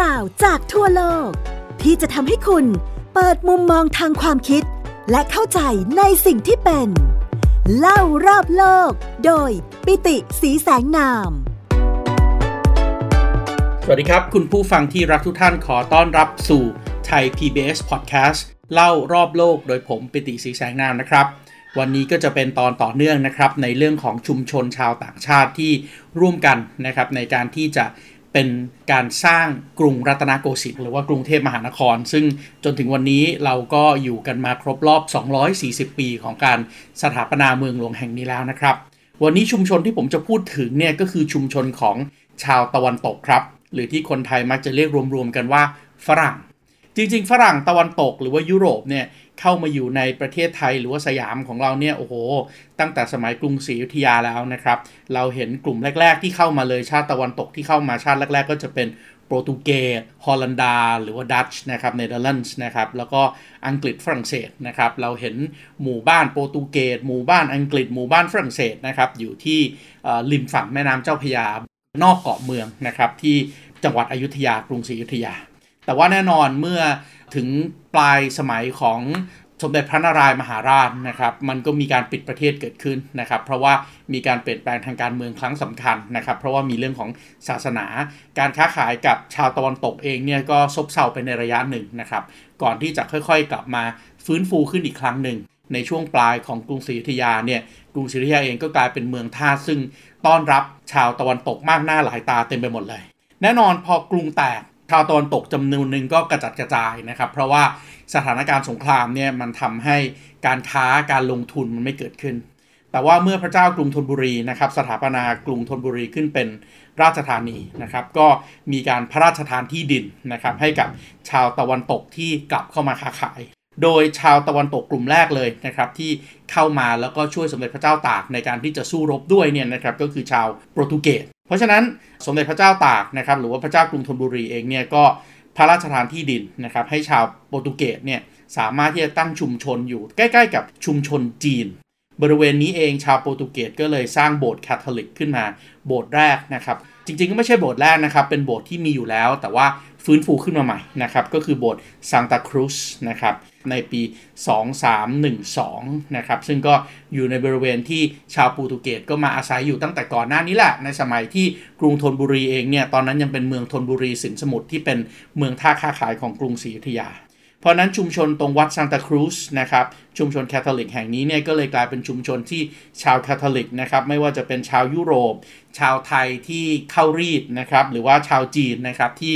ราวจากทั่วโลก ที่จะทำให้คุณเปิดมุมมองทางความคิด และเข้าใจในสิ่งที่เป็น เล่ารอบโลก โดยปิติสีแสงนาม สวัสดีครับ คุณผู้ฟังที่รักทุกท่านขอต้อนรับสู่ไทย PBS Podcast เล่ารอบโลกโดยผมปิติสีแสงนามนะครับวันนี้ก็จะเป็นตอนต่อเนื่องนะครับในเรื่องของชุมชนชาวต่างชาติที่ร่วมกันนะครับในการที่จะ เป็นการสร้างกรุงรัตนโกสินทร์หรือว่ากรุงเทพมหานคร ซึ่งจนถึงวันนี้เราก็อยู่กันมาครบรอบ 240 ปีของการสถาปนาเมืองหลวงแห่งนี้แล้วนะครับ วันนี้ชุมชนที่ผมจะพูดถึงเนี่ยก็คือชุมชนของชาวตะวันตกครับ หรือที่คนไทยมักจะเรียกรวมๆกันว่าฝรั่ง จริง ๆ ฝรั่งตะวันตกหรือว่ายุโรปเนี่ยเข้ามาอยู่ในประเทศไทยหรือว่าสยามของเราเนี่ยโอ้โห ตั้งแต่สมัยกรุงศรีอยุธยาแล้วนะครับ เราเห็นกลุ่มแรก ๆ ที่เข้ามาเลยชาติตะวันตกที่เข้ามาชาติแรก ๆ ก็จะเป็นโปรตุเกสฮอลันดา หรือว่าดัตช์นะครับเนเธอร์แลนด์นะครับ แล้วก็อังกฤษฝรั่งเศสนะครับ เราเห็นหมู่บ้านโปรตุเกสหมู่บ้านอังกฤษหมู่บ้านฝรั่งเศสนะครับ อยู่ที่ริมฝั่งแม่น้ำเจ้าพระยานอกเกาะเมืองนะครับที่จังหวัดอยุธยากรุงศรีอยุธยา แต่ว่าแน่นอนเมื่อถึงปลายสมัยของสมเด็จพระนารายมหาราชนะครับ มันก็มีการปิดประเทศเกิดขึ้นนะครับ เพราะว่ามีการเปลี่ยนแปลงทางการเมืองครั้งสำคัญนะครับ เพราะว่ามีเรื่องของศาสนา การค้าขายกับชาวตะวันตกเองเนี่ยก็ซบเซาไปในระยะหนึ่งนะครับ ก่อนที่จะค่อยๆ กลับมาฟื้นฟูขึ้นอีกครั้งหนึ่ง ในช่วงปลายของกรุงศรีอยุธยาเนี่ย กรุงศรีอยุธยาเองก็กลายเป็นเมืองท่าซึ่งต้อนรับชาวตะวันตกมากหน้าหลายตาเต็มไปหมดเลย แน่นอนพอกรุงแตก ชาวตะวันตกจำนวนหนึ่งก็กระจัดกระจายนะครับ เพราะว่าสถานการณ์สงครามเนี่ยมันทำให้การค้าการลงทุนมันไม่เกิดขึ้น แต่ว่าเมื่อพระเจ้ากรุงธนบุรีนะครับสถาปนากรุงธนบุรีขึ้นเป็นราชธานีนะครับ ก็มีการพระราชทานที่ดินนะครับ ให้กับชาวตะวันตกที่กลับเข้ามาค้าขาย โดยชาวตะวันตกกลุ่มแรกเลยนะครับที่เข้ามาแล้วก็ช่วยสมเด็จพระเจ้าตากในการที่จะสู้รบด้วยเนี่ยนะครับก็คือชาวโปรตุเกส เพราะฉะนั้นสมเด็จพระเจ้าตากนะครับหรือว่าพระเจ้ากรุงธนบุรีเองเนี่ยก็พระราชทานที่ดินนะครับให้ชาวโปรตุเกสเนี่ยสามารถที่จะตั้งชุมชนอยู่ใกล้ ๆ กับชุมชนจีน บริเวณนี้เองชาวโปรตุเกสก็เลยสร้างโบสถ์คาทอลิกขึ้นมาโบสถ์แรกนะครับจริงๆก็ไม่ใช่โบสถ์แรกนะครับเป็นโบสถ์ที่มีอยู่แล้ว แต่ว่าฟื้นฟูขึ้นมาใหม่นะครับก็คือโบสถ์ซังตาครูสนะครับ ในปี 2312 นะครับ ซึ่งก็อยู่ในบริเวณที่ชาวโปรตุเกสก็มาอาศัยอยู่ตั้งแต่ก่อนหน้านี้แหละ ในสมัยที่กรุงธนบุรีเองเนี่ย ตอนนั้นยังเป็นเมืองธนบุรีศรีมหาสมุทรที่เป็นเมืองท่าค้าขายของกรุงศรีอยุธยา เพราะนั้นชุมชนตรงวัดซานตาครูสนะครับชุมชนแคทอลิกแห่งนี้เนี่ยก็เลยกลายเป็นชุมชนที่ชาวแคทอลิกนะครับไม่ว่าจะเป็นชาวยุโรป ชาวไทยที่เข้ารีตนะครับหรือว่าชาวจีนนะครับที่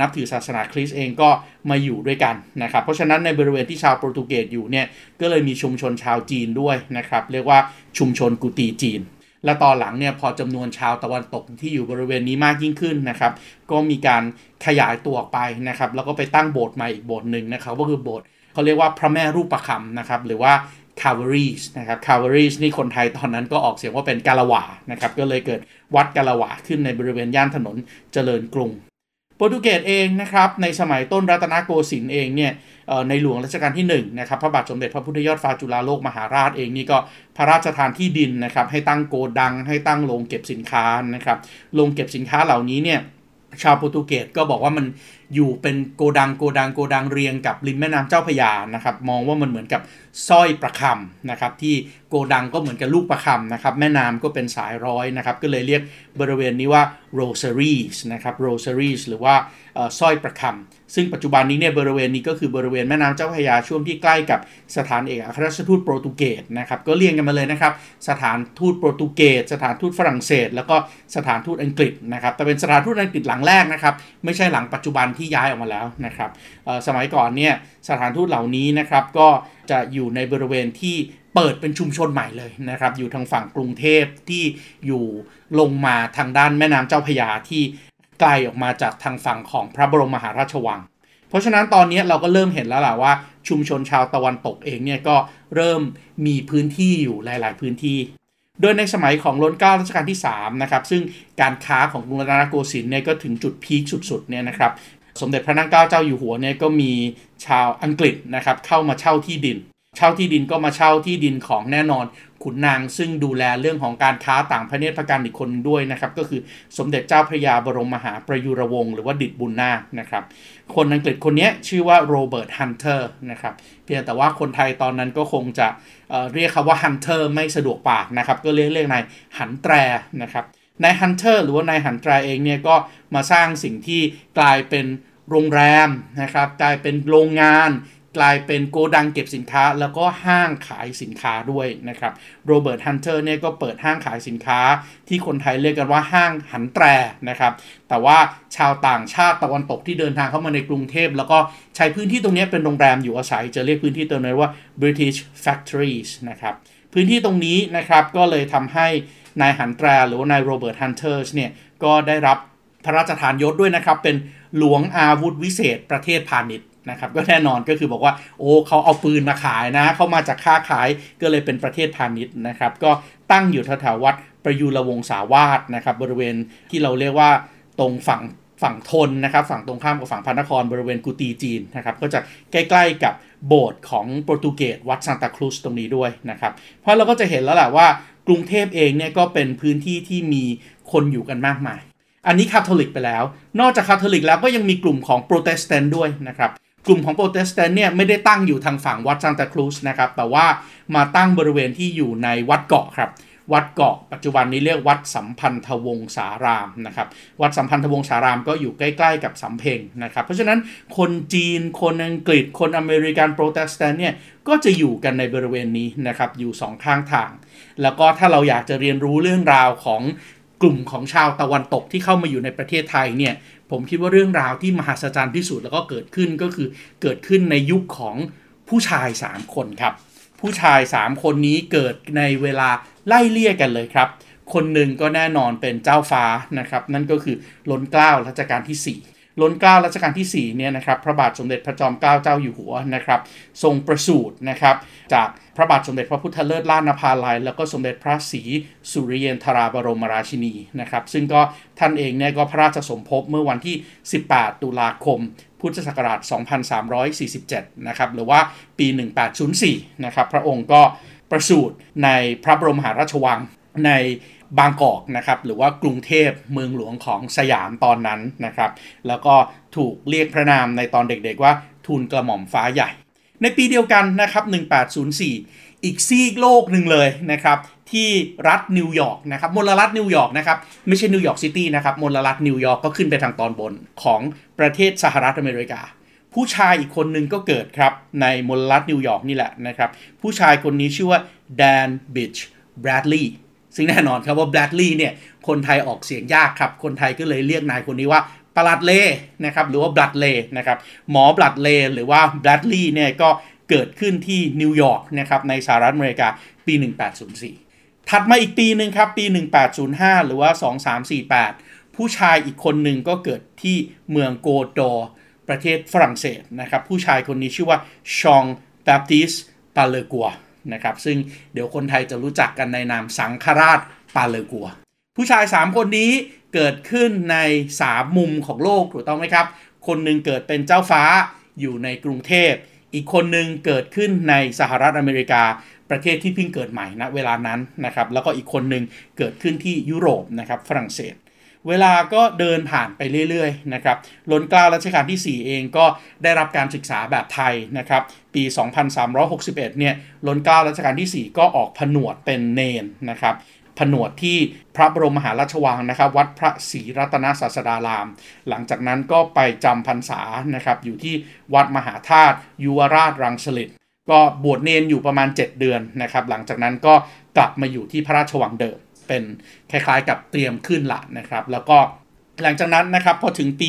นับถือศาสนาคริสต์เองก็มาอยู่ด้วยกันนะครับเพราะฉะนั้นในบริเวณที่ชาวโปรตุเกสอยู่เนี่ยก็เลยมีชุมชนชาวจีนด้วยนะครับเรียกว่าชุมชนกุตีจีน และตอนหลังเนี่ยพอจำนวนชาวตะวันตกที่อยู่บริเวณนี้มากยิ่งขึ้นนะครับก็มีการขยายตัวออกไปนะครับแล้วก็ไปตั้งโบสถ์ใหม่อีกโบสถ์หนึ่งนะครับก็คือโบสถ์เขาเรียกว่าพระแม่รูปประคำนะครับหรือว่า c a v a r i e s นะครับ c a v a r i e s นี่คนไทยตอนนั้นก็ออกเสียงว่าเป็นกาละวานะครับ ก็เลยเกิดวัดกาละวาขึ้นในบริเวณย่านถนนเจริญกรุง ปรตุเกสเองนะครับในสมัยต้นรัตนโกสินทร์เองเนี่ยในหลวงรัชกาลที่1นะครับพระบาทสมเด็จพระพุทธยอดฟ้าจุฬาโลกมหาราชเองนี่ก็พระราชทานที่ดินนะครับให้ตั้งโกดังให้ตั้งโรงเก็บสินค้านะครับโรงเก็บสินค้าเหล่านี้เนี่ยชาวโปรตุเกสก็บอกว่ามัน อยู่เป็นโกดังโกดังโกดังเรียงกับริมแม่น้ำเจ้าพยานะครับมองว่ามันเหมือนกับสร้อยประคำนะครับที่โกดังก็เหมือนกับลูกประคำนะครับแม่น้ำก็เป็นสายร้อยนะครับก็เลยเรียกบริเวณนี้ว่า rosaries นะครับ rosaries หรือว่าสร้อยประคำซึ่งปัจจุบันนี้เนี่ยบริเวณนี้ก็คือบริเวณแม่น้ำเจ้าพยาช่วงที่ใกล้กับสถานเอกอัครราชทูตโปรตุเกสนะครับก็เรียงกันมาเลยนะครับสถานทูตโปรตุเกสสถานทูตฝรั่งเศส แล้วก็สถานทูตอังกฤษนะครับแต่เป็นสถานทูตอังกฤษหลังแรกนะครับไม่ใช่หลังปัจจุบันทย้ายออกมาแล้วนะครับสมัยก่อนเนี่ยสถานทูตเหล่านี้นะครับก็จะอยู่ในบริเวณที่เปิดเป็นชุมชนใหม่เลยนะครับ อยู่ทางฝั่งกรุงเทพที่อยู่ลงมาทางด้านแม่น้ำเจ้าพยาที่ไกลออกมาจากทางฝั่งของพระบรมมหาราชวัง เพราะฉะนั้นตอนนี้เราก็เริ่มเห็นแล้วล่ะว่า ชุมชนชาวตะวันตกเองเนี่ยก็เริ่มมีพื้นที่อยู่หลาย ๆ พื้นที่ โดยในสมัยของรัชการัชกาลที่3นะครับซึ่งการค้าของกรุงรัตนโกสินทร์เนี่ยก็ถึงจุดพีคสุดๆเนี่ยนะครับ สมเด็จพระนางเกล้าเจ้าอยู่หัวเนี่ยก็มีชาวอังกฤษนะครับเข้ามาเช่าที่ดิน เช่าที่ดินก็มาเช่าที่ดินของแน่นอน ขุนนางซึ่งดูแลเรื่องของการค้าต่างประเทศประการอีกคนด้วยนะครับ ก็คือสมเด็จเจ้าพระยาบรมมหาประยุรวงศ์หรือว่าดิศ บุนนาคนะครับ คนอังกฤษคนนี้ชื่อว่าโรเบิร์ตฮันเตอร์นะครับเพียงแต่ว่าคนไทยตอนนั้นก็คงจะเรียกคำว่าฮันเตอร์ไม่สะดวกปากนะครับ ก็เรียกเรียกนายหันแตรนะครับ นายฮันเตอร์หรือว่านายหันแตรเองเนี่ยก็มาสร้างสิ่งที่กลายเป็นโรงแรมนะครับกลายเป็นโรงงานกลายเป็นโกดังเก็บสินค้า แล้วก็ห้างขายสินค้าด้วยนะครับโรเบิร์ตฮันเตอร์เนี่ยก็เปิดห้างขายสินค้า ที่คนไทยเรียกกันว่าห้างหันแตรนะครับแต่ว่าชาวต่างชาติตะวันตกที่เดินทางเข้ามาในกรุงเทพ แล้วก็ใช้พื้นที่ตรงนี้เป็นโรงแรมอยู่อาศัย จะเรียกพื้นที่ตรงนี้ว่า British Factories นะครับพื้นที่ตรงนี้นะครับก็เลยทำให้ นายหันแตรหรือว่านายโรเบิร์ตฮันเตอร์เนี่ยก็ได้รับพระราชทานยศด้วยนะครับ เป็นหลวงอาวุธวิเศษประเทศพาณิชย์นะครับก็แน่นอนก็คือบอกว่าโอ้เขาเอาปืนมาขายนะ เขามาจากค้าขายก็เลยเป็นประเทศพาณิชย์นะครับ ก็ตั้งอยู่แถวๆวัดประยุรวงศาวาสนะครับ บริเวณที่เราเรียกว่าตรงฝั่งฝั่งธนนะครับ ฝั่งตรงข้ามกับฝั่งพระนครบริเวณกุฎีจีนนะครับ ก็จะใกล้ๆกับโบสถ์ของโปรตุเกสวัดซานตาครูสตรงนี้ด้วยนะครับ เพราะเราก็จะเห็นแล้วแหละว่า กรุงเทพเองเนี่ยก็เป็นพื้นที่ที่มีคนอยู่กันมากมาย อันนี้คาทอลิกไปแล้ว นอกจากคาทอลิกแล้วก็ยังมีกลุ่มของโปรเตสแตนต์ด้วยนะครับ กลุ่มของโปรเตสแตนต์เนี่ยไม่ได้ตั้งอยู่ทางฝั่งวัดซานตาครูสนะครับ แต่ว่ามาตั้งบริเวณที่อยู่ในวัดเกาะครับ วัดเกาะปัจจุบันนี้เรียกวัดสัมพันธวงศารามนะครับ วัดสัมพันธวงศารามก็อยู่ใกล้ๆกับสำเพ็งนะครับ เพราะฉะนั้นคนจีน คนอังกฤษ คนอเมริกันโปรเตสแตนต์เนี่ยก็จะอยู่กันในบริเวณนี้นะครับ อยู่สองข้างทาง แล้วก็ถ้าเราอยากจะเรียนรู้เรื่องราวของกลุ่มของชาวตะวันตกที่เข้ามาอยู่ในประเทศไทยเนี่ยผมคิดว่าเรื่องราวที่มหัศจรรย์ที่สุดแล้วก็เกิดขึ้นก็คือเกิดขึ้นในยุคของผู้ชาย 3 คนครับ ผู้ชาย 3 คนนี้เกิดในเวลาไล่เลี่ยกันเลยครับ คนหนึ่งก็แน่นอนเป็นเจ้าฟ้านะครับ นั่นก็คือล้นเกล้ารัชกาลที่ 4 ล้นเกล้ารัชกาลที่4เนี่ยนะครับพระบาทสมเด็จพระจอมเกล้าเจ้าอยู่หัวนะครับทรงประสูตินะครับจากพระบาทสมเด็จพระพุทธเลิศล้านภาลัย แล้วก็สมเด็จพระศรีสุริยนทราบรมราชินีนะครับซึ่งก็ท่านเองเนี่ยก็พระราชสมภพเมื่อวันที่ 18 ตุลาคม พุทธศักราช 2347 นะครับหรือว่าปี 1804 นะครับพระองค์ก็ประสูติในพระบรมมหาราชวังใน บางกอกนะครับหรือว่ากรุงเทพเมืองหลวงของสยามตอนนั้นนะครับ แล้วก็ถูกเรียกพระนามในตอนเด็กๆว่าทูลกระหม่อมฟ้าใหญ่ ในปีเดียวกันนะครับ 1804 อีกซีกโลกหนึ่งเลยนะครับที่รัฐนิวยอร์กนะครับมลรัฐนิวยอร์กนะครับไม่ใช่นิวยอร์กซิตี้นะครับมลรัฐนิวยอร์กก็ขึ้นไปทางตอนบนของประเทศสหรัฐอเมริกา ผู้ชายอีกคนหนึ่งก็เกิดครับในมลรัฐนิวยอร์กนี่แหละนะครับผู้ชายคนนี้ชื่อว่าแดนบีชแบรดลีย์ ซึ่งแน่นอนครับว่าแบรดลีย์เนี่ยคนไทยออกเสียงยากครับ คนไทยก็เลยเรียกนายคนนี้ว่าปลัดเลนะครับหรือว่าบลัดเลนะครับหมอบลัดเลหรือว่าแบรดลีย์เนี่ยก็เกิดขึ้นที่นิวยอร์กนะครับในสหรัฐอเมริกาปี 1804 ถัดมาอีกปีหนึ่งครับปี 1805 หรือว่า 2348 ผู้ชายอีกคนหนึ่งก็เกิดที่เมืองโกตดอร์ประเทศฝรั่งเศสนะครับผู้ชายคนนี้ชื่อว่าฌองแบปติสปาเลกัว นะครับ ซึ่งเดี๋ยวคนไทยจะรู้จักกันในนามสังฆราชปาเลกัว ผู้ชาย 3 คนนี้เกิดขึ้นใน 3 มุมของโลกถูกต้องไหมครับ คนหนึ่งเกิดเป็นเจ้าฟ้าอยู่ในกรุงเทพ อีกคนหนึ่งเกิดขึ้นในสหรัฐอเมริกาประเทศที่เพิ่งเกิดใหม่นะเวลานั้นนะครับ แล้วก็อีกคนหนึ่งเกิดขึ้นที่ยุโรปนะครับฝรั่งเศส เวลาก็เดินผ่านไปเรื่อยๆนะครับล้นกล้ารัชกาลที่ 4 เองก็ได้รับการศึกษาแบบไทยนะครับปี 2361 เนี่ยล้นกล้ารัชกาลที่ 4 ก็ออกผนวดเป็นเนนนะครับผนวดที่พระบรมมหาราชวังนะครับวัดพระศรีรัตนศาสดาราม หลังจากนั้นก็ไปจำพรรษานะครับอยู่ที่วัดมหาธาตุยุวราชรังสฤษก็บวชเนนอยู่ประมาณ 7 เดือนนะครับหลังจากนั้นก็กลับมาอยู่ที่พระราชวังเดิม เป็นคล้ายๆ กับเตรียมขึ้นละนะครับ แล้วก็หลังจากนั้นนะครับพอถึงปี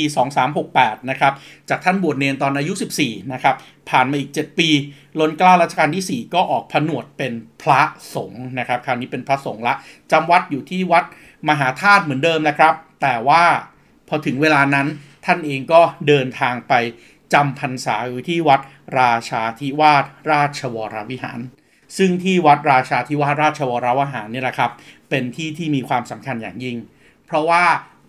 2368 นะครับจากท่านบวชเนนตอนอายุ 14 นะครับผ่านมาอีก 7 ปีล้นกล้ารัชกาลที่ 4 ก็ออกผนวดเป็นพระสงฆ์นะครับ คราวนี้เป็นพระสงฆ์ละจำวัดอยู่ที่วัดมหาธาตุเหมือนเดิมนะครับ แต่ว่าพอถึงเวลานั้นท่านเองก็เดินทางไปจำพรรษาอยู่ที่วัดราชาธิวาสราชวรวิหาร ซึ่งที่วัดราชาธิวาสราชวรวิหารนี่แหละครับ เป็นที่ที่มีความสำคัญอย่างยิ่ง เพราะว่า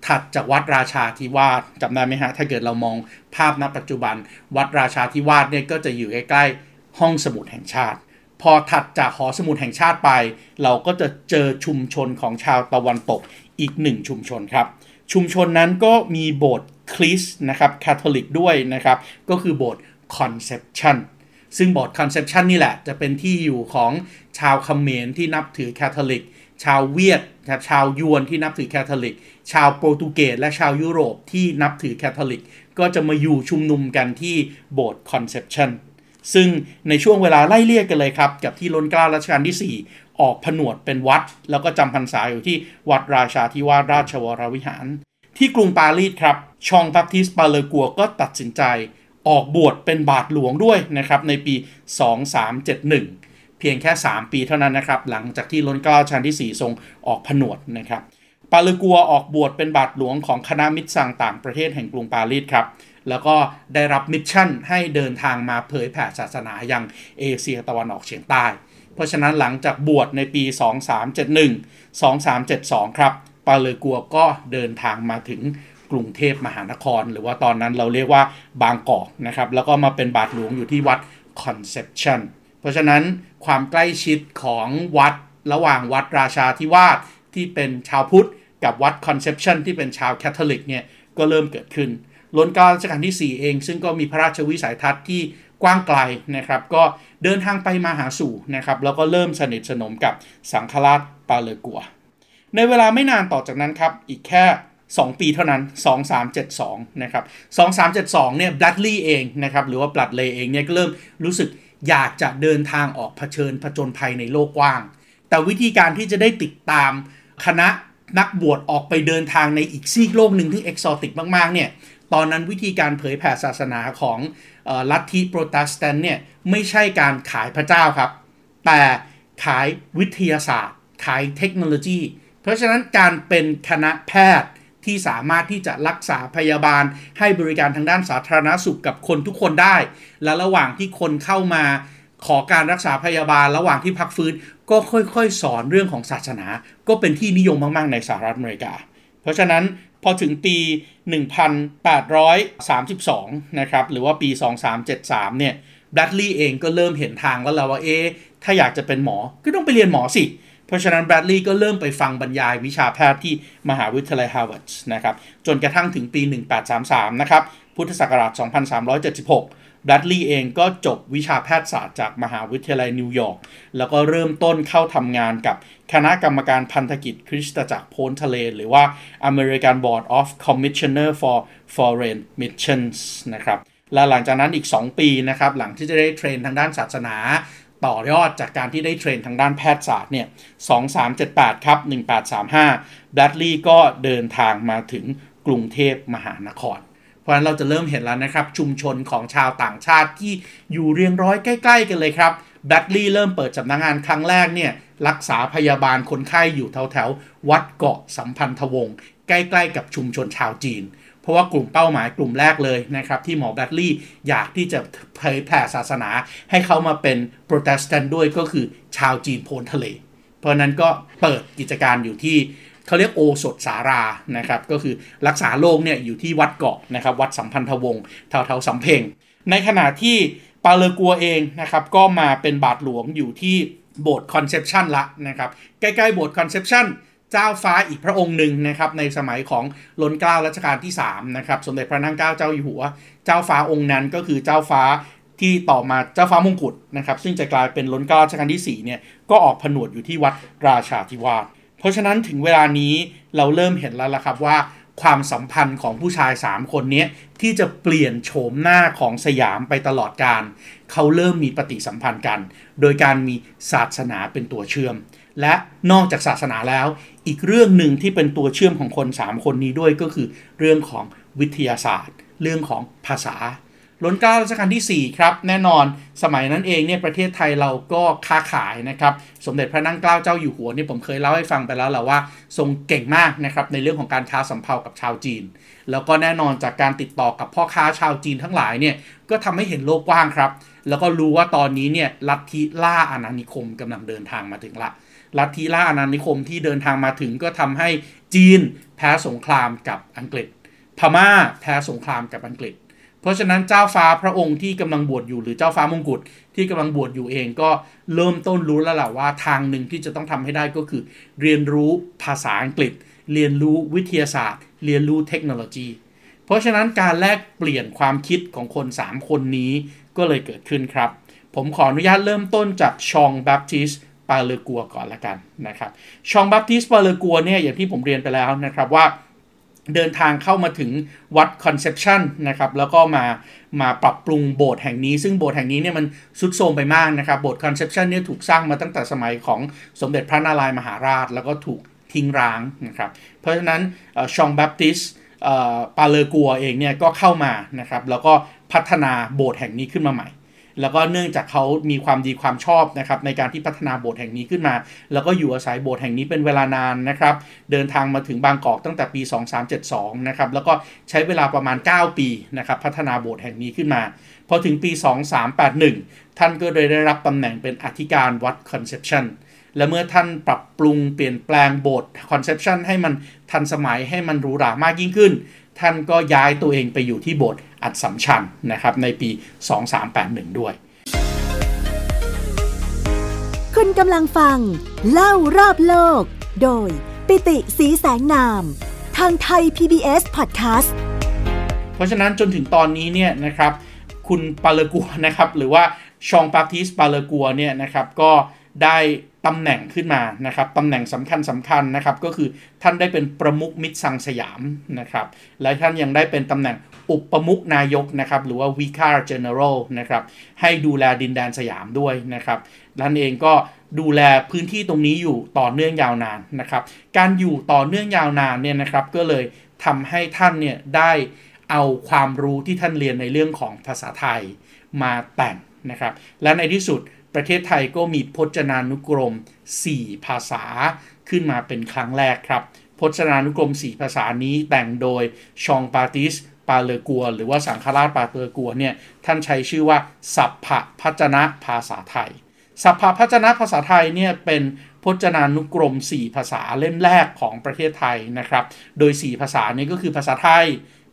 ถัดจากวัดราชาธิวาสจำได้ไหมฮะ ถ้าเกิดเรามองภาพณปัจจุบัน วัดราชาธิวาสเนี่ยก็จะอยู่ใกล้ๆห้องสมุดแห่งชาติ พอถัดจากหอสมุดแห่งชาติไป เราก็จะเจอชุมชนของชาวตะวันตกอีกหนึ่งชุมชนครับ ชุมชนนั้นก็มีโบสถ์คริสต์นะครับคาทอลิกด้วยนะครับ ก็คือโบสถ์คอนเซปชัน ซึ่งโบสถ์คอนเซปชันนี่แหละ จะเป็นที่อยู่ของชาวเขมรที่นับถือแคทอลิก ชาวเวียดครับชาวยวนที่นับถือแคทอลิก ชาวโปรตุเกสและชาวยุโรปที่นับถือแคทอลิก ก็จะมาอยู่ชุมนุมกันที่โบสถ์คอนเซปชันซึ่งในช่วงเวลาไล่เลี่ยกันเลยครับ กับที่ล้นเกล้ารัชกาลที่ 4 ออกผนวชเป็นพระ แล้วก็จำพรรษาอยู่ที่วัดราชาธิวาสราชวรวิหาร ที่กรุงปารีสครับ ฌองแบปติสปาเลกัวก็ตัดสินใจ ออกบวชเป็นบาทหลวงด้วยนะครับในปี 2371 เพียงแค่ 3 ปีเท่านั้นนะครับ หลังจากที่ล้นเกล้ารัชกาลที่ 4 ทรงออกผนวชนะครับปาเลกัวออกบวชเป็นบาทหลวงของคณะมิสซังต่างประเทศแห่งกรุงปารีสครับแล้วก็ได้รับ mission ให้เดินทางมาเผยแผ่ศาสนายังเอเชียตะวันออกเฉียงใต้ เพราะฉะนั้นหลังจากบวชในปี 2371 2372 ครับปาเลกัวก็เดินทางมาถึง กรุงเทพมหานคร หรือว่าตอนนั้นเราเรียกว่าบางกอกนะครับ แล้วก็มาเป็นบาทหลวงอยู่ที่วัดคอนเซปชันเพราะฉะนั้นความใกล้ชิดของวัดระหว่างวัดราชาธิวาสที่เป็นชาวพุทธ กับวัดคอนเซปชันที่เป็นชาวแคทอลิกเนี่ยก็เริ่มเกิดขึ้นล้นเกล้ารัชกาลที่ 4 เอง ซึ่งก็มีพระราชวิสัยทัศน์ที่กว้างไกลนะครับ ก็เดินทางไปมาหาสู่นะครับ แล้วก็เริ่มสนิทสนมกับสังฆราชปาเลกัว ในเวลาไม่นานต่อจากนั้นครับ อีกแค่ 2 ปีเท่านั้น 2372 นะครับ 2372 เนี่ยบลัดลี่เองนะครับหรือว่าบลัดเลเองเนี่ยก็เริ่มรู้สึกอยากจะเดินทางออกเผชิญผจญภัยในโลกกว้าง แต่วิธีการที่จะได้ติดตามคณะนักบวชออกไปเดินทางในอีกซีกโลกหนึ่งที่เอกซอติกมากๆเนี่ยตอนนั้นวิธีการเผยแผ่ศาสนาของลัทธิโปรเตสแตนต์เนี่ยไม่ใช่การขายพระเจ้าครับ แต่ขายวิทยาศาสตร์ ขายเทคโนโลยี เพราะฉะนั้นการเป็นคณะแพทย์ ที่สามารถที่จะรักษาพยาบาล ให้บริการทางด้านสาธารณสุขกับคนทุกคนได้ และระหว่างที่คนเข้ามาขอการรักษาพยาบาลระหว่างที่พักฟื้น ก็ค่อยๆ สอนเรื่องของศาสนา ก็เป็นที่นิยมมากๆ ในสหรัฐอเมริกา เพราะฉะนั้นพอถึงปี 1832 นะครับ หรือว่าปี 2373 เนี่ยแบรดลีย์เองก็เริ่มเห็นทางแล้วล่ะว่าเอ๊ถ้าอยากจะเป็นหมอก็ต้องไปเรียนหมอสิเเพราะฉะนั้นแบรดลีย์ก็เริ่มไปฟังบรรยายวิชาแพทย์ที่มหาวิทยาลัยฮาร์วาร์ดนะครับจนกระทั่งถึงปี 1833 นะครับพุทธศักราช 2376 แบรดลีย์เองก็จบวิชาแพทยศาสตร์จากมหาวิทยาลัยนิวยอร์กแล้วก็เริ่มต้นเข้าทำงานกับคณะกรรมการพันธกิจคริสตจักรโพนทะเล หรือว่า American Board of Commissioner for Foreign Missions นะครับและหลังจากนั้นอีก 2 ปีนะครับหลังที่จะได้เทรนทางด้านศาสนา ต่อยอดจากการที่ได้เทรนทางด้านแพทยศาสตร์เนี่ย 2378 ครับ 1835บดลีย์ก็เดินทางมาถึงกรุงเทพมหานคร เพราะฉะนั้นเราจะเริ่มเห็นแล้วนะครับ ชุมชนของชาวต่างชาติที่อยู่เรียงร้อยใกล้ ๆ กันเลยครับแบดลี่เริ่มเปิดสำนักงงานครั้งแรกเนี่ย รักษาพยาบาลคนไข้อยู่แถวๆวัดเกาะสัมพันธวงศ์ใกล้ ๆ กับชุมชนชาวจีน เพราะว่ากลุ่มเป้าหมายกลุ่มแรกเลยนะครับ ที่หมอแบรดลีย์อยากที่จะเผยแผ่ศาสนา ให้เขามาเป็นโปรเตสแตนต์ด้วยก็คือชาวจีนโพนทะเล เพราะนั้นก็เปิดกิจการอยู่ที่เขาเรียกโอสถสารานะครับ ก็คือรักษาโรคเนี่ยอยู่ที่วัดเกาะนะครับ วัดสัมพันธวงศ์แถวๆสำเพ็งในขณะที่ปาเลกัวเองนะครับก็มาเป็นบาทหลวงอยู่ที่โบสถ์คอนเซปชันละนะครับ ใกล้ๆโบสถ์คอนเซปชัน เจ้าฟ้าอีกพระองค์หนึ่งนะครับในสมัยของล้นเกล้ารัชกาลที่3นะครับสมเด็จพระนั่งเกล้าเจ้าอยู่หัว เจ้าฟ้าองค์นั้นก็คือเจ้าฟ้าที่ต่อมาเจ้าฟ้ามงกุฎนะครับซึ่งจะกลายเป็นล้นเกล้ารัชกาลที่4เนี่ยก็ออกผนวชอยู่ที่วัดราชาธิวาสเพราะฉะนั้นถึงเวลานี้เราเริ่มเห็นแล้วละครับว่าความสัมพันธ์ของผู้ชาย 3 คนนี้ที่จะเปลี่ยนโฉมหน้าของสยามไปตลอดกาล เขาเริ่มมีปฏิสัมพันธ์กัน โดยการมีศาสนาเป็นตัวเชื่อม และนอกจากศาสนาแล้ว อีกเรื่องหนึ่งที่เป็นตัวเชื่อมของคน 3 คนนี้ด้วยก็คือเรื่องของวิทยาศาสตร์ เรื่องของภาษาล้นเกล้ารัชกาลที่ 4 ครับ แน่นอนสมัยนั้นเองเนี่ยประเทศไทยเราก็ค้าขายนะครับ สมเด็จพระนั่งเกล้าเจ้าอยู่หัวนี่ผมเคยเล่าให้ฟังไปแล้วแหละว่า ทรงเก่งมากนะครับในเรื่องของการค้าสัมพันธ์กับชาวจีน แล้วก็แน่นอนจากการติดต่อกับพ่อค้าชาวจีนทั้งหลายเนี่ยก็ทำให้เห็นโลกกว้างครับ แล้วก็รู้ว่าตอนนี้เนี่ยลัทธิล่าอาณานิคมกำลังเดินทางมาถึงละ ลัทธิล่าอาณานิคมที่เดินทางมาถึงก็ทำให้จีนแพ้สงครามกับอังกฤษ พม่าแพ้สงครามกับอังกฤษ เพราะฉะนั้นเจ้าฟ้าพระองค์ที่กำลังบวชอยู่หรือเจ้าฟ้ามงกุฎที่กำลังบวชอยู่เองก็เริ่มต้นรู้แล้วแหละว่าทางหนึ่งที่จะต้องทำให้ได้ก็คือ เรียนรู้ภาษาอังกฤษ เรียนรู้วิทยาศาสตร์ เรียนรู้เทคโนโลยี เพราะฉะนั้นการแลกเปลี่ยนความคิดของคน 3 คนนี้ก็เลยเกิดขึ้นครับ ผมขออนุญาตเริ่มต้นจากฌองแบปติสปาเลกัวก่อนละกันนะครับฌองแบปติสปาเลกัวเนี่ยอย่างที่ผมเรียนไปแล้วนะครับว่าเดินทางเข้ามาถึงวัดคอนเซปชันนะครับแล้วก็มามาปรับปรุงโบสถ์แห่งนี้ ซึ่งโบสถ์แห่งนี้เนี่ยมันทรุดโทรมไปมากนะครับโบสถ์คอนเซปชันเนี่ยถูกสร้างมาตั้งแต่สมัยของสมเด็จพระนารายณ์มหาราช แล้วก็ถูกทิ้งร้างนะครับเพราะฉะนั้นชองแบปติสปาเลกัวเองเนี่ยก็เข้ามานะครับแล้วก็พัฒนาโบสถ์แห่งนี้ขึ้นมาใหม่ แล้วก็เนื่องจากเขามีความดีความชอบนะครับในการที่พัฒนาโบสถ์แห่งนี้ขึ้นมา แล้วก็อยู่อาศัยโบสถ์แห่งนี้เป็นเวลานานนะครับเดินทางมาถึงบางกอกตั้งแต่ปี 2372นะครับแล้วก็ใช้เวลาประมาณ 9 ปีนะครับพัฒนาโบสถ์แห่งนี้ขึ้นมาพอถึงปี 2381 ท่านก็เลยได้รับตำแหน่งเป็นอธิการวัดคอนเซปชันและเมื่อท่านปรับปรุงเปลี่ยนแปลงโบสถ์คอนเซปชันให้มันทันสมัยให้มันหรูหรามากยิ่งขึ้น ท่านก็ย้ายตัวเองไปอยู่ที่โบสถ์ อัดสัมชันนะครับในปี 2381 ด้วย คุณกำลังฟัง เล่ารอบโลก โดยปิติสีแสงนาม ทางไทย PBS Podcast เพราะฉะนั้นจนถึงตอนนี้เนี่ยนะครับคุณปาเลกัวนะครับหรือว่าชองปาติสปาเลกัวเนี่ยนะครับก็ได้ตำแหน่งขึ้นมานะครับตำแหน่งสำคัญสำคัญนะครับก็คือท่านได้เป็นประมุขมิตรสังสยามนะครับและท่านยังได้เป็นตำแหน่ง อุปมุขนายกนะครับ หรือว่า Vicar General นะครับ ให้ดูแลดินแดนสยามด้วยนะครับท่านเองก็ดูแลพื้นที่ตรงนี้อยู่ต่อเนื่องยาวนานนะครับ การอยู่ต่อเนื่องยาวนานเนี่ยนะครับก็เลยทำให้ท่านเนี่ยได้เอาความรู้ที่ท่านเรียนในเรื่องของภาษาไทยมาแต่งนะครับ และในที่สุดประเทศไทยก็มีพจนานุกรม 4 ภาษาขึ้นมาเป็นครั้งแรกครับ พจนานุกรม 4 ภาษานี้แต่งโดยชองปาติส ปาเลกัว หรือว่าสังฆราชปาเลกัวเนี่ยท่านใช้ชื่อว่า สัพพะพจนะภาษาไทย สัพพะพจนะภาษาไทยเนี่ยเป็นพจนานุกรม 4 ภาษาเล่มแรกของประเทศไทยนะครับ โดย 4 ภาษานี้ก็คือภาษาไทย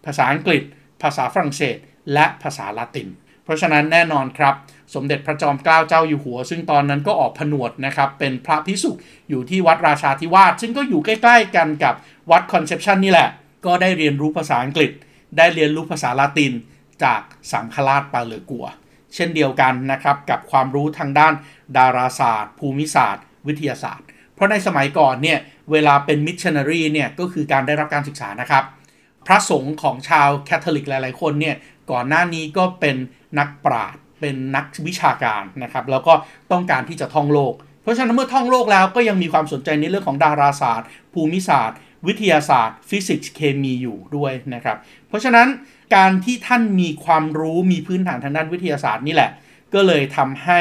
ภาษาอังกฤษ ภาษาฝรั่งเศส และภาษาละติน เพราะฉะนั้นแน่นอนครับ สมเด็จพระจอมเกล้าเจ้าอยู่หัว ซึ่งตอนนั้นก็ออกผนวดนะครับ เป็นพระพิสุอยู่ที่วัดราชาธิวาสซึ่งก็อยู่ใกล้ ๆ กันกับวัดคอนเซปชันนี่แหละ ก็ได้เรียนรู้ภาษาอังกฤษ ได้เรียนรู้ภาษาละตินจากสังฆราชปาเลกัว เช่นเดียวกันนะครับกับความรู้ทางด้านดาราศาสตร์ ภูมิศาสตร์ วิทยาศาสตร์ เพราะในสมัยก่อนเนี่ยเวลาเป็นมิชชันนารีเนี่ยก็คือการได้รับการศึกษานะครับ พระสงฆ์ของชาวคาทอลิกหลายๆ คนเนี่ยก่อนหน้านี้ก็เป็นนักปราชญ์เป็นนักวิชาการนะครับแล้วก็ต้องการที่จะท่องโลก เพราะฉะนั้นเมื่อท่องโลกแล้วก็ยังมีความสนใจในเรื่องของดาราศาสตร์ ภูมิศาสตร์ วิทยาศาสตร์ฟิสิกส์เคมีอยู่ด้วยนะครับ เพราะฉะนั้นการที่ท่านมีความรู้มีพื้นฐานทางด้านวิทยาศาสตร์นี่แหละ ก็เลยทำให้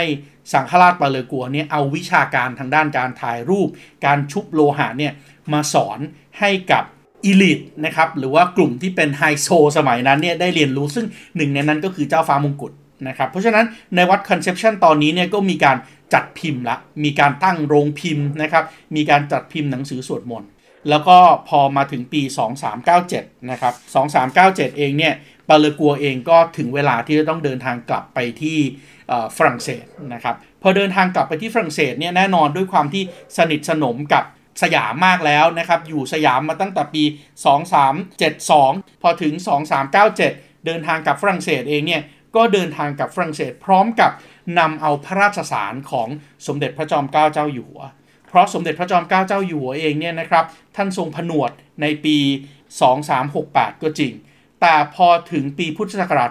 สังฆราชปาเลกัวเนี่ยเอาวิชาการทางด้านการถ่ายรูป การชุบโลหะเนี่ยมาสอนให้กับ elite นะครับหรือว่ากลุ่มที่เป็นไฮโซสมัยนั้นเนี่ยได้เรียนรู้ซึ่งหนึ่งในนั้นก็คือเจ้าฟ้ามงกุฎนะครับเพราะฉะนั้นในวัดคอนเซปชันตอนนี้เนี่ยก็มีการจัดพิมพ์ละ มีการตั้งโรงพิมพ์นะครับ มีการจัดพิมพ์หนังสือสวดมนต์ แล้วก็พอมาถึงปี 2397 นะครับ 2397 เองเนี่ยปาเลกัวเองก็ถึงเวลาที่จะต้องเดินทางกลับไปที่ฝรั่งเศสนะครับ พอเดินทางกลับไปที่ฝรั่งเศสเนี่ยแน่นอนด้วยความที่สนิทสนมกับสยามมากแล้วนะครับ อยู่สยามมาตั้งแต่ปี 2372 พอถึง 2397 เดินทางกับฝรั่งเศสเองเนี่ยก็เดินทางกับฝรั่งเศสพร้อมกับนำเอาพระราชสารของสมเด็จพระจอมเกล้าเจ้าอยู่หัว เพราะสมเด็จพระจอมเกล้าเจ้าอยู่หัวเองเนี่ยนะครับ ท่านทรงผนวดในปี 2368 ก็จริง แต่พอถึงปีพุทธศักราช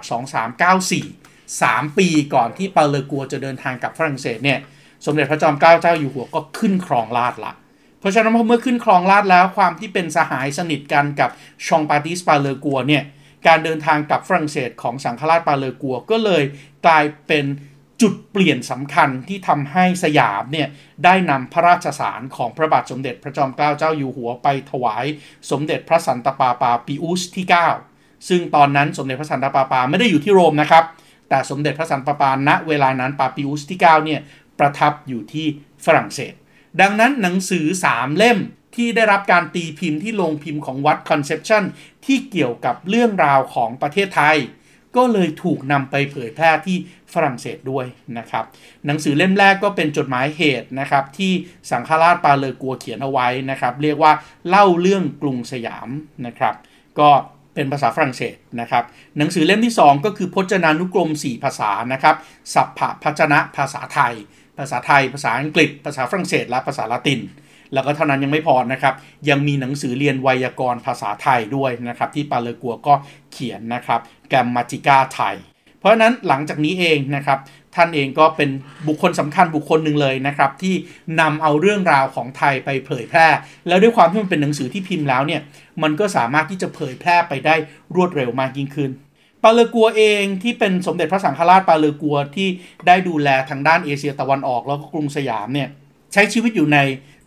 2394 3 ปีก่อนที่ปาเลกัวจะเดินทางกับฝรั่งเศสเนี่ย สมเด็จพระจอมเกล้าเจ้าอยู่หัวก็ขึ้นครองราชละ เพราะฉะนั้นเมื่อขึ้นครองราชแล้วความที่เป็นสหายสนิทกันกับชองปาติสปาเลกัวเนี่ย การเดินทางกับฝรั่งเศสของสังฆราชปาเลกัวก็เลยกลายเป็น จุดเปลี่ยนสำคัญที่ทำให้สยามเนี่ยได้นำพระราชสารของพระบาทสมเด็จพระจอมเกล้าเจ้าอยู่หัวไปถวายสมเด็จพระสันตะปาปาปิอุสที่ 9 ซึ่งตอนนั้นสมเด็จพระสันตะปาปาไม่ได้อยู่ที่โรมนะครับ แต่สมเด็จพระสันตะปาปาณเวลานั้นปาปิอุสที่9เนี่ยประทับอยู่ที่ฝรั่งเศส ดังนั้นหนังสือ 3 เล่มที่ได้รับการตีพิมพ์ที่โรงพิมพ์ของวัดคอนเซปชันที่เกี่ยวกับเรื่องราวของประเทศไทย ก็เลยถูกนำไปเผยแพร่ที่ฝรั่งเศสด้วยนะครับ หนังสือเล่มแรกก็เป็นจดหมายเหตุนะครับ ที่สังฆราชปาเลอกัวเขียนเอาไว้นะครับ เรียกว่าเล่าเรื่องกรุงสยามนะครับ ก็เป็นภาษาฝรั่งเศสนะครับ หนังสือเล่มที่ 2 ก็คือพจนานุกรม 4 ภาษานะครับสัพพะพจนะภาษาไทย ภาษาไทย ภาษาอังกฤษ ภาษาฝรั่งเศส และภาษาละติน แล้วก็เท่านั้นยังไม่พอนะครับ ยังมีหนังสือเรียนไวยากรณ์ภาษาไทยด้วยนะครับ ที่ปาเลกัวก็เขียนนะครับแกรมมาติกาไทย เพราะฉะนั้นหลังจากนี้เองนะครับท่านเองก็เป็นบุคคลสำคัญบุคคลหนึ่งเลยนะครับ ที่นำเอาเรื่องราวของไทยไปเผยแพร่ แล้วด้วยความที่มันเป็นหนังสือที่พิมพ์แล้วเนี่ยมันก็สามารถที่จะเผยแพร่ไปได้รวดเร็วมากยิ่งขึ้นปาเลกัวเองที่เป็นสมเด็จพระสังฆราชปาเลกัวที่ได้ดูแลทางด้านเอเชียตะวันออกแล้วก็กรุงสยามเนี่ยใช้ชีวิตอยู่ใน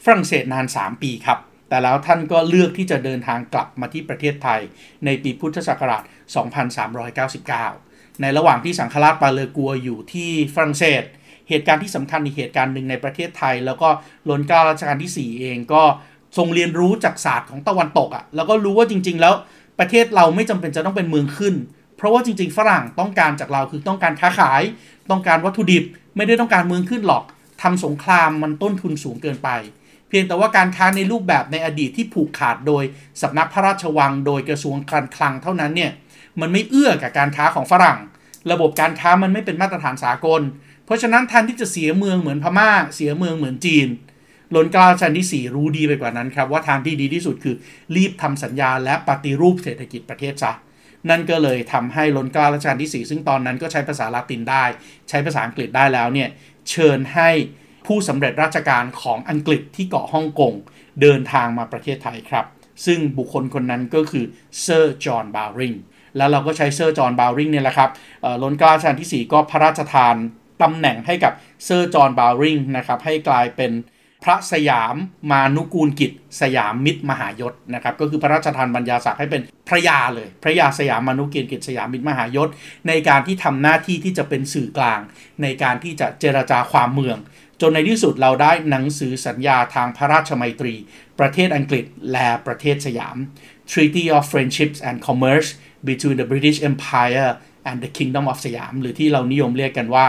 ฝรั่งเศสนาน 3 ปีครับ แต่แล้วท่านก็เลือกที่จะเดินทางกลับมาที่ประเทศไทย ในปีพุทธศักราช 2399 ในระหว่างที่สังฆราชปาเลกัวอยู่ที่ฝรั่งเศส เหตุการณ์ที่สำคัญในเหตุการณ์หนึ่งในประเทศไทย แล้วก็ล้นเกล้ารัชกาลที่ 4 เองก็ทรงเรียนรู้จากศาสตร์ของตะวันตกอะ่ะ แล้วก็รู้ว่าจริง ๆ แล้วประเทศเราไม่จำเป็นจะต้องเป็นเมืองขึ้น เพราะว่าจริง ๆ ฝรั่งต้องการจากเราคือต้องการค้าขาย ต้องการวัตถุดิบ ไม่ได้ต้องการเมืองขึ้นหรอกทำสงครามมันต้นทุนสูงเกินไป เพียงแต่ว่าการค้าในรูปแบบในอดีตที่ผูกขาดโดยสำนักพระราชวัง โดยกระทรวงการคลังเท่านั้นเนี่ยมันไม่เอื้อกับการค้าของฝรั่ง ระบบการค้ามันไม่เป็นมาตรฐานสากล เพราะฉะนั้นแทนที่จะเสียเมืองเหมือนพม่า เสียเมืองเหมือนจีนล้นเกล้าชันที่ 4 รู้ดีไปกว่านั้นครับ ว่าทางที่ดีที่สุดคือรีบทำสัญญาและปฏิรูปเศรษฐกิจประเทศซะนั่นก็เลยทำให้ล้นเกล้ารัชกาลที่ 4 ซึ่งตอนนั้นก็ใช้ภาษาลาตินได้ ใช้ภาษาอังกฤษได้แล้วเนี่ยเชิญให้ ผู้สำเร็จราชการของอังกฤษที่เกาะฮ่องกงเดินทางมาประเทศไทยครับ ซึ่งบุคคลคนนั้นก็คือเซอร์จอห์นบาวริงแล้วเราก็ใช้เซอร์จอห์นบาวริงเนี่ยแหละครับล้นเกล้ารัชกาลที่ 4 ก็พระราชทานตำแหน่งให้กับเซอร์จอห์นบาวริงนะครับให้กลายเป็นพระสยามมานุกูลกิจ สยามมิตรมหายศนะครับก็คือพระราชทานบรรดาศักดิ์ให้เป็นพระยาเลย พระยาสยามมานุกูลกิจสยามมิตรมหายศ ในการที่ทำหน้าที่ที่จะเป็นสื่อกลาง ในการที่จะเจรจาความเมือง จนในที่สุดเราได้หนังสือสัญญาทางพระราชมัยตรี ประเทศอังกฤษและประเทศสยาม Treaty of Friendship and Commerce between the British Empire and the Kingdom of สยาม หรือที่เรานิยมเรียกกันว่า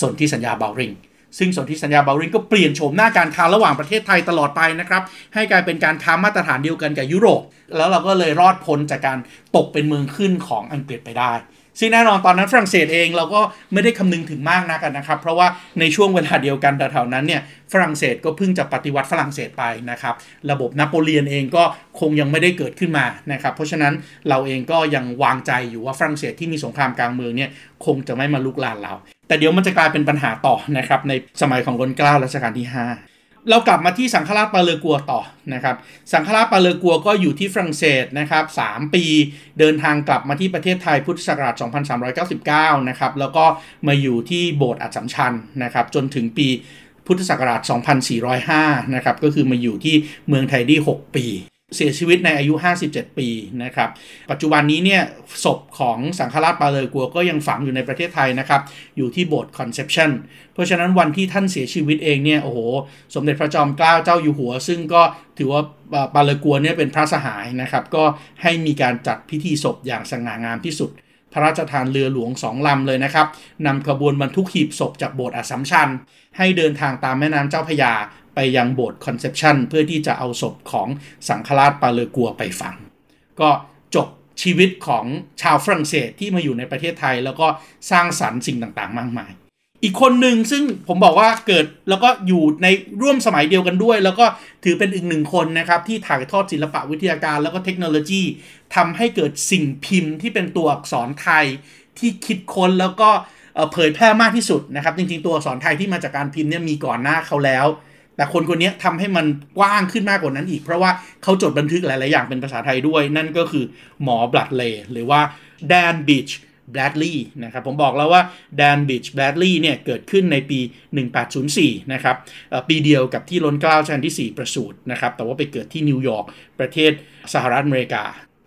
สนธิสัญญาเบลริงซึ่งสนธิสัญญาเบลริงก็เปลี่ยนโฉมหน้าการค้าระหว่างประเทศไทยตลอดไปนะครับ ให้กลายเป็นการค้ามาตรฐานเดียวกันกับยุโรป แล้วเราก็เลยรอดพ้นจากการตกเป็นเมืองขึ้นของอังกฤษไปได้ ซึ่งแน่นอนตอนนั้นฝรั่งเศสเองเราก็ไม่ได้คำนึงถึงมากนักนะครับ เพราะว่าในช่วงเวลาเดียวกันแถวๆนั้นเนี่ยฝรั่งเศสก็เพิ่งจะปฏิวัติฝรั่งเศสไปนะครับระบบนโปเลียนเองก็คงยังไม่ได้เกิดขึ้นมานะครับเพราะฉะนั้นเราเองก็ยังวางใจอยู่ว่าฝรั่งเศสที่มีสงครามกลางเมืองเนี่ยคงจะไม่มาลุกลานเรา แต่เดี๋ยวมันจะกลายเป็นปัญหาต่อนะครับในสมัยของรัชกาลรัชกาลที่ 5 เรากลับมาที่สังฆราชปาเลกัวต่อนะครับ สังฆราชปาเลกัวก็อยู่ที่ฝรั่งเศสนะครับ3ปีเดินทางกลับมาที่ประเทศไทยพุทธศักราช 2399 นะครับแล้วก็มาอยู่ที่โบสถ์อัศมชัญนะครับจนถึงปีพุทธศักราช 2405 นะครับก็คือมาอยู่ที่เมืองไทยได้ 6 ปี เสียชีวิตในอายุ 57 ปีนะครับ ปัจจุบันนี้เนี่ยศพของสังฆราชปาเลกัวก็ยังฝังอยู่ในประเทศไทยนะครับ อยู่ที่โบสถ์คอนเซปชันเพราะฉะนั้นวันที่ท่านเสียชีวิตเองเนี่ยโอ้โห สมเด็จพระจอมเกล้าเจ้าอยู่หัว ซึ่งก็ถือว่าปาเลกัวเนี่ยเป็นพระสหายนะครับ ก็ให้มีการจัดพิธีศพอย่างสง่างามที่สุด พระราชทานเรือหลวงสองลำเลยนะครับนำขบวนบรรทุกหีบศพจากโบสถ์อัสสัมชัญให้เดินทางตามแม่น้ำเจ้าพระยา ไปยังโบสถ์คอนเซปชันเพื่อที่จะเอาศพของสังฆราชปาเลกัวไปฝัง ก็จบชีวิตของชาวฝรั่งเศสที่มาอยู่ในประเทศไทย แล้วก็สร้างสรรค์สิ่งต่างๆ มากมาย อีกคนหนึ่งซึ่งผมบอกว่าเกิดแล้วก็อยู่ในร่วมสมัยเดียวกันด้วย แล้วก็ถือเป็นอีกหนึ่งคนนะครับ ที่ถ่ายทอดศิลปะวิทยาการแล้วก็เทคโนโลยีทำให้เกิดสิ่งพิมพ์ที่เป็นตัวอักษรไทยที่คิดค้นแล้วก็เผยแพร่มากที่สุดนะครับ จริงๆตัวอักษรไทยที่มาจากการพิมพ์เนี่ยมีก่อนหน้าเขาแล้ว แต่คนคนนี้ทำให้มันกว้างขึ้นมากกว่านั้นอีก เพราะว่าเขาจดบันทึกหลาย ๆ อย่างเป็นภาษาไทยด้วย นั่นก็คือหมอบรัดเลย์หรือว่าแดนบีชแบรดลีย์นะครับผมบอกแล้วว่าแดนบีชแบรดลีย์เนี่ยเกิดขึ้นในปี 1804 นะครับปีเดียวกับที่ล้นเกล้ารัชกาลที่ 4 ประสูตินะครับแต่ว่าไปเกิดที่นิวยอร์กประเทศสหรัฐอเมริกา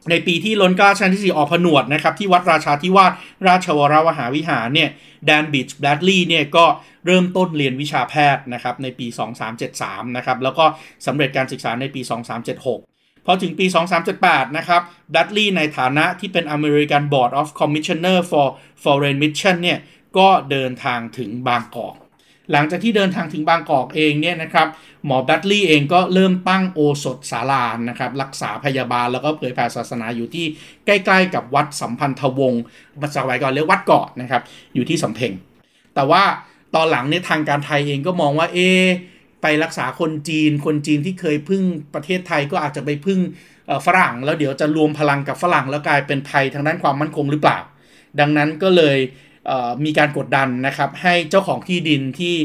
ในปีที่ล้นเกล้ารัชกาลที่ 4 ออกผนวชนะครับ ที่วัดราชาธิวาสราชวรวหาวิหารเนี่ยแดนบิชแบดลีย์เนี่ยก็เริ่มต้นเรียนวิชาแพทย์นะครับในปี 2373 นะครับ แล้วก็สำเร็จการศึกษาในปี 2376 พอถึงปี 2378 นะครับดัตลีย์ในฐานะที่เป็น American Board of Commissioner for Foreign Mission เนี่ยก็เดินทางถึงบางกอก หลังจากที่เดินทางถึงบางกอกเองเนี่ยนะครับหมอดัตลีย์เองก็เริ่มตั้งโอสถสารานะครับรักษาพยาบาลแล้วก็เผยแผ่ศาสนาอยู่ที่ใกล้ๆ กับวัดสัมพันธวงศ์สมัยก่อนเรียกวัดเกาะนะครับอยู่ที่สำเพ็งแต่ว่าตอนหลังเนี่ยทางการไทยเองก็มองว่าเอไปรักษาคนจีน คนจีนที่เคยพึ่งประเทศไทยก็อาจจะไปพึ่งฝรั่ง แล้วเดี๋ยวจะรวมพลังกับฝรั่งแล้วกลายเป็นภัยทางด้านความมั่นคงหรือเปล่า ดังนั้นก็เลย มีการกดดันนะครับ ให้เจ้าของที่ดินที่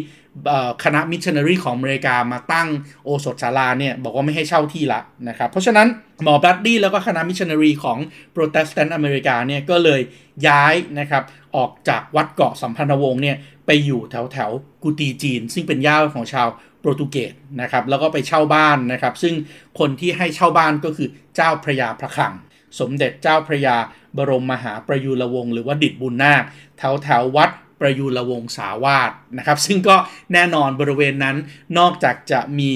คณะมิชชันนารีของอเมริกามาตั้งโอสถศาลาเนี่ยบอกว่าไม่ให้เช่าที่ละนะครับ เพราะฉะนั้นหมอบรัดเลย์แล้วก็คณะมิชชันนารีของโปรเตสแตนต์อเมริกาเนี่ยก็เลยย้ายนะครับออกจากวัดเกาะสัมพันธวงศ์เนี่ยไปอยู่แถวแถวกุฎีจีน ซึ่งเป็นย่านของชาวโปรตุเกสนะครับแล้วก็ไปเช่าบ้านนะครับ ซึ่งคนที่ให้เช่าบ้านก็คือเจ้าพระยาพระคลัง สมเด็จเจ้าพระยา บรมมหาประยุรวงศ์หรือว่าดิศ บุนนาคแถวแถววัดประยุรวงศาวาสนะครับ ซึ่งก็แน่นอนบริเวณนั้นนอกจากจะมี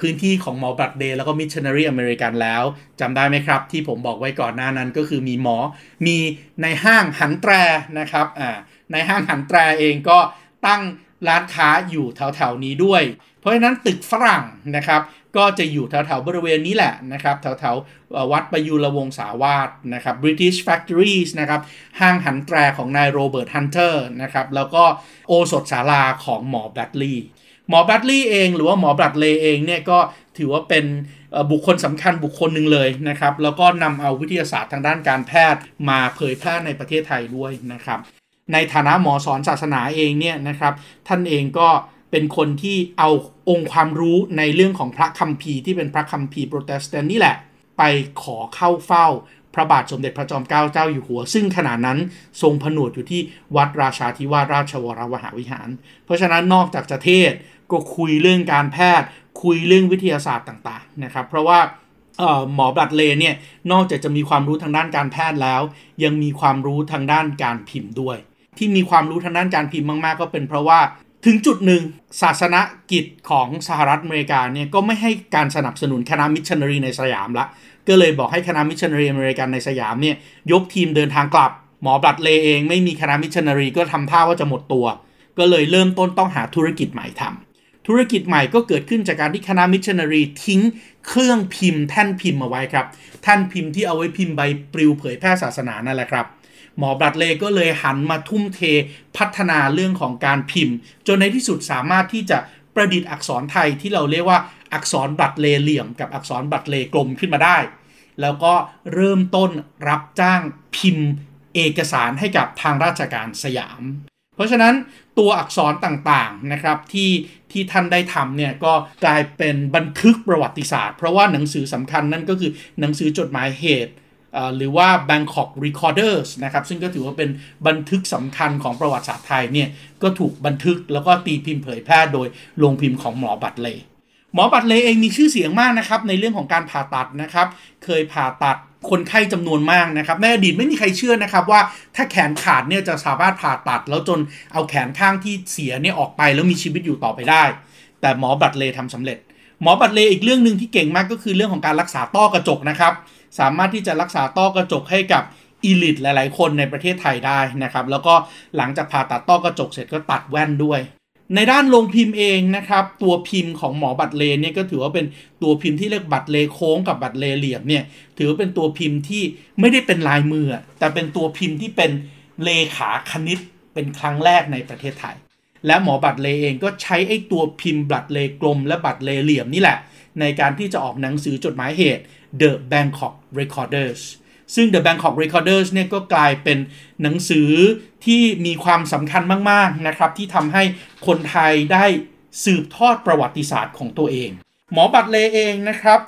พื้นที่ของหมอบรัดเลย์แล้วก็มิชชันนารีอเมริกันแล้วจำได้ไหมครับ ที่ผมบอกไว้ก่อนหน้านั้นก็คือมีหมอมีนายห้างหันแตรนะครับอ่านายห้างหันแตรเองก็ตั้ง ร้านค้าอยู่แถวๆนี้ด้วย เพราะฉะนั้นตึกฝรั่งนะครับก็จะอยู่แถวๆบริเวณนี้แหละนะครับแถวๆวัดประยุรวงศาวาสนะครับ British Factories นะครับห้างหันแตรของนายโรเบิร์ตฮันเตอร์นะครับแล้วก็โอสถศาลาของหมอแบรดลีย์หมอแบรดลีย์เองหรือว่าหมอบรัดเลย์เองเนี่ยก็ถือว่าเป็นบุคคลสำคัญบุคคลหนึ่งเลยนะครับแล้วก็นำเอาวิทยาศาสตร์ทางด้านการแพทย์มาเผยแพร่ในประเทศไทยด้วยนะครับ ในฐานะหมอสอนศาสนาเองเนี่ยนะครับ ท่านเองก็เป็นคนที่เอาองค์ความรู้ในเรื่องของพระคัมภีร์ที่เป็นพระคัมภีร์โปรเตสแตนต์นี่แหละ ไปขอเข้าเฝ้าพระบาทสมเด็จพระจอมเกล้าเจ้าอยู่หัว ซึ่งขณะนั้นทรงผนวชอยู่ที่วัดราชาธิวาสราชวรวหาวิหาร เพราะฉะนั้นนอกจากจะเทศน์ก็คุยเรื่องการแพทย์ คุยเรื่องวิทยาศาสตร์ต่างๆนะครับ เพราะว่าหมอบรัดเลย์เนี่ยนอกจากจะมีความรู้ทางด้านการแพทย์แล้ว ยังมีความรู้ทางด้านการพิมพ์ด้วย ที่มีความรู้ทางด้านการพิมพ์มาก ๆ ก็เป็นเพราะว่าถึงจุดหนึ่งศาสนกิจของสหรัฐอเมริกาเนี่ยก็ไม่ให้การสนับสนุนคณะมิชชันนารีในสยามละ ก็เลยบอกให้คณะมิชชันนารีอเมริกันในสยามเนี่ยยกทีมเดินทางกลับ หมอบรัดเลย์เองไม่มีคณะมิชชันนารีก็ทำท่าว่าจะหมดตัว ก็เลยเริ่มต้นต้องหาธุรกิจใหม่ทำธุรกิจใหม่ก็เกิดขึ้นจากการที่คณะมิชชันนารีทิ้งเครื่องพิมพ์แท่นพิมพ์เอาไว้ครับ แท่นพิมพ์ที่เอาไว้พิมพ์ใบปลิวเผยแพร่ศาสนานั่นแหละครับ หมอบรัดเลย์ก็เลยหันมาทุ่มเทพัฒนาเรื่องของการพิมพ์ จนในที่สุดสามารถที่จะประดิษฐ์อักษรไทยที่เราเรียกว่าอักษรบัตรเลเหลี่ยม กับอักษรบัตรเลกลมขึ้นมาได้ แล้วก็เริ่มต้นรับจ้างพิมพ์เอกสารให้กับทางราชการสยาม เพราะฉะนั้นตัวอักษรต่างๆนะครับที่ที่ท่านได้ทำเนี่ยก็กลายเป็นบันทึกประวัติศาสตร์ เพราะว่าหนังสือสำคัญนั่นก็คือหนังสือจดหมายเหตุ หรือว่า Bangkok Recorders นะครับซึ่งก็ถือว่าเป็นบันทึกสำคัญของประวัติศาสตร์ไทยเนี่ยก็ถูกบันทึกแล้วก็ตีพิมพ์เผยแพร่โดยโรงพิมพ์ของหมอบัตเลหมอบัตเลเองมีชื่อเสียงมากนะครับในเรื่องของการผ่าตัดนะครับ เคยผ่าตัดคนไข้จำนวนมากนะครับในอดีตไม่มีใครเชื่อนะครับว่าถ้าแขนขาดเนี่ยจะสามารถผ่าตัด แล้วจนเอาแขนข้างที่เสียเนี่ยออกไปแล้วมีชีวิตอยู่ต่อไปได้ แต่หมอบัตเลทำสำเร็จ หมอบัตเลอีกเรื่องหนึ่งที่เก่งมากก็คือเรื่องของการรักษาต้อกระจกนะครับ สามารถที่จะรักษาต้อกระจกให้กับอีลิตหลาย ๆ คนในประเทศไทยได้นะครับ แล้วก็หลังจากผ่าตัดต้อกระจกเสร็จก็ตัดแว่นด้วย ในด้านโรงพิมพ์เองนะครับ ตัวพิมพ์ของหมอบัตรเลเนี่ยก็ถือว่าเป็นตัวพิมพ์ที่เรียกบัตรเลโค้งกับบัตรเลเหลี่ยมเนี่ยถือว่าเป็นตัวพิมพ์ที่ไม่ได้เป็นลายมือ แต่เป็นตัวพิมพ์ที่เป็นเลขาคณิตเป็นครั้งแรกในประเทศไทย และหมอบัตรเลเองก็ใช้ไอ้ตัวพิมพ์บัตรเลกลม และบัตรเลเหลี่ยมนี่แหละ ในการที่จะออกหนังสือจดหมายเหตุ The Bangkok Recorders ซึ่ง The Bangkok Recorders เนี่ยก็กลายเป็นหนังสือที่มีความสำคัญมาก ๆ นะครับ ที่ทำให้คนไทยได้สืบทอดประวัติศาสตร์ของตัวเอง หมอบัตเลเองนะครับ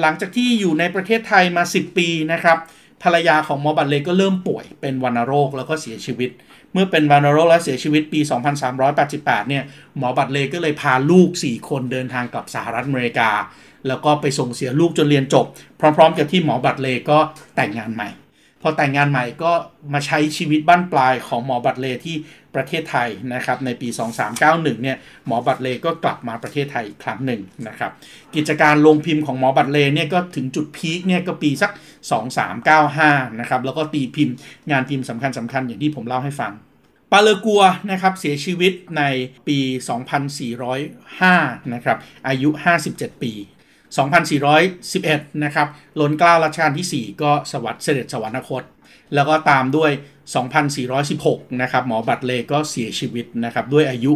หลังจากที่อยู่ในประเทศไทยมา 10 ปีนะครับภรรยาของหมอบัตเลก็เริ่มป่วยเป็นวัณโรคแล้วก็เสียชีวิต เมื่อเป็นวัณโรคและเสียชีวิตปี 2388 เนี่ยหมอบัตเลก็เลยพาลูก 4 คนเดินทางกลับสหรัฐอเมริกา แล้วก็ไปส่งเสียลูกจนเรียนจบ พร้อม ๆ กับที่หมอบรัดเลย์ก็แต่งงานใหม่ พอแต่งงานใหม่ก็มาใช้ชีวิตบั้นปลายของหมอบรัดเลย์ที่ประเทศไทยนะครับในปี 2391เนี่ยหมอบรัดเลย์ก็กลับมาประเทศไทยอีกครั้งหนึ่งนะครับกิจการโรงพิมพ์ของหมอบรัดเลย์เนี่ยก็ถึงจุด peak เนี่ยก็ปีสัก 2395นะครับแล้วก็ตีพิมพ์งานพิมพ์สำคัญสำคัญอย่างที่ผมเล่าให้ฟังปาเลกัวนะครับเสียชีวิตในปี 2405นะครับอายุ 57 ปี 2411 นะครับล้นเกล้ารัชกาลที่ 4 ก็สวัสดเสด็จสวรรคต แล้วก็ตามด้วย 2416 นะครับ หมอบัตเลก็เสียชีวิตนะครับ ด้วยอายุ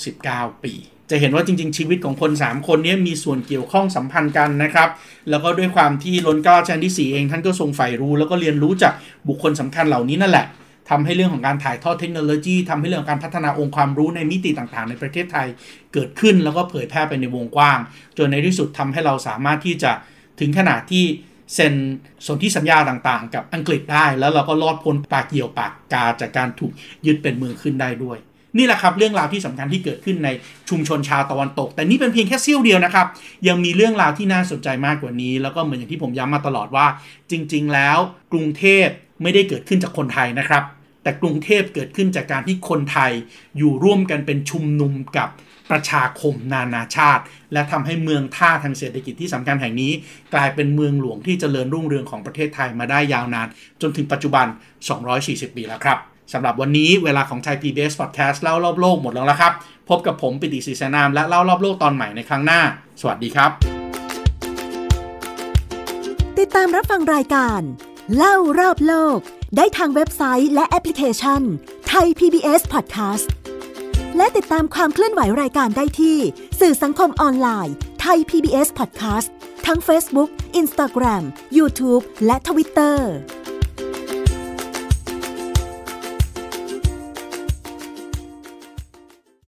69 ปี จะเห็นว่าจริง ๆ ชีวิตของคน 3 คนนี้มีส่วนเกี่ยวข้องสัมพันธ์กันนะครับ แล้วก็ด้วยความที่ล้นเกล้ารัชกาลที่ 4 เองท่านก็ทรงใฝ่รู้ แล้วก็เรียนรู้จากบุคคลสำคัญเหล่านี้นั่นแหละ ทำให้เรื่องของการถ่ายทอดเทคโนโลยีทำให้เรื่องของการพัฒนาองค์ความรู้ในมิติต่างๆ ในประเทศไทยเกิดขึ้นแล้วก็เผยแพร่ไปในวงกว้าง จนในที่สุดทำให้เราสามารถที่จะถึงขนาดที่เซ็นสนธิสัญญาต่างๆ กับอังกฤษได้ แล้วเราก็รอดพ้นปากเกี่ยวปากกาจากการถูกยึดเป็นเมืองขึ้นได้ด้วย นี่แหละครับเรื่องราวที่สำคัญที่เกิดขึ้นในชุมชนชาวตะวันตก แต่นี่เป็นเพียงแค่เสี้ยวเดียวนะครับ ยังมีเรื่องราวที่น่าสนใจมากกว่านี้ แล้วก็เหมือนอย่างที่ผมย้ำมาตลอดว่า จริง ๆ แล้ว กรุงเทพไม่ได้เกิดขึ้นจากคนไทยนะครับ แต่กรุงเทพเกิดขึ้นจากการที่คนไทยอยู่ร่วมกันเป็นชุมนุมกับประชาคมนานาชาติ และทำให้เมืองท่าทางเศรษฐกิจที่สำคัญแห่งนี้ กลายเป็นเมืองหลวงที่จเจริญรุ่งเรืองของประเทศไทยมาได้ยาวนาน จนถึงปัจจุบัน 240 ปีแล้วครับสำหรับวันนี้เวลาของไทย PBS Podcast เล่ารอบโลกหมดแล้วละครับ พบกับผมปิติศรีสนามและเล่ารอบโลกตอนใหม่ในครั้งหน้า สวัสดีครับ ติดตามรับฟังรายการ เล่ารอบโลก ได้ทางเว็บไซต์และแอปพลิเคชันไทย PBS Podcast และติดตามความเคลื่อนไหวรายการได้ที่ สื่อสังคมออนไลน์ไทย PBS Podcast ทั้ง Facebook, Instagram, YouTube และ Twitter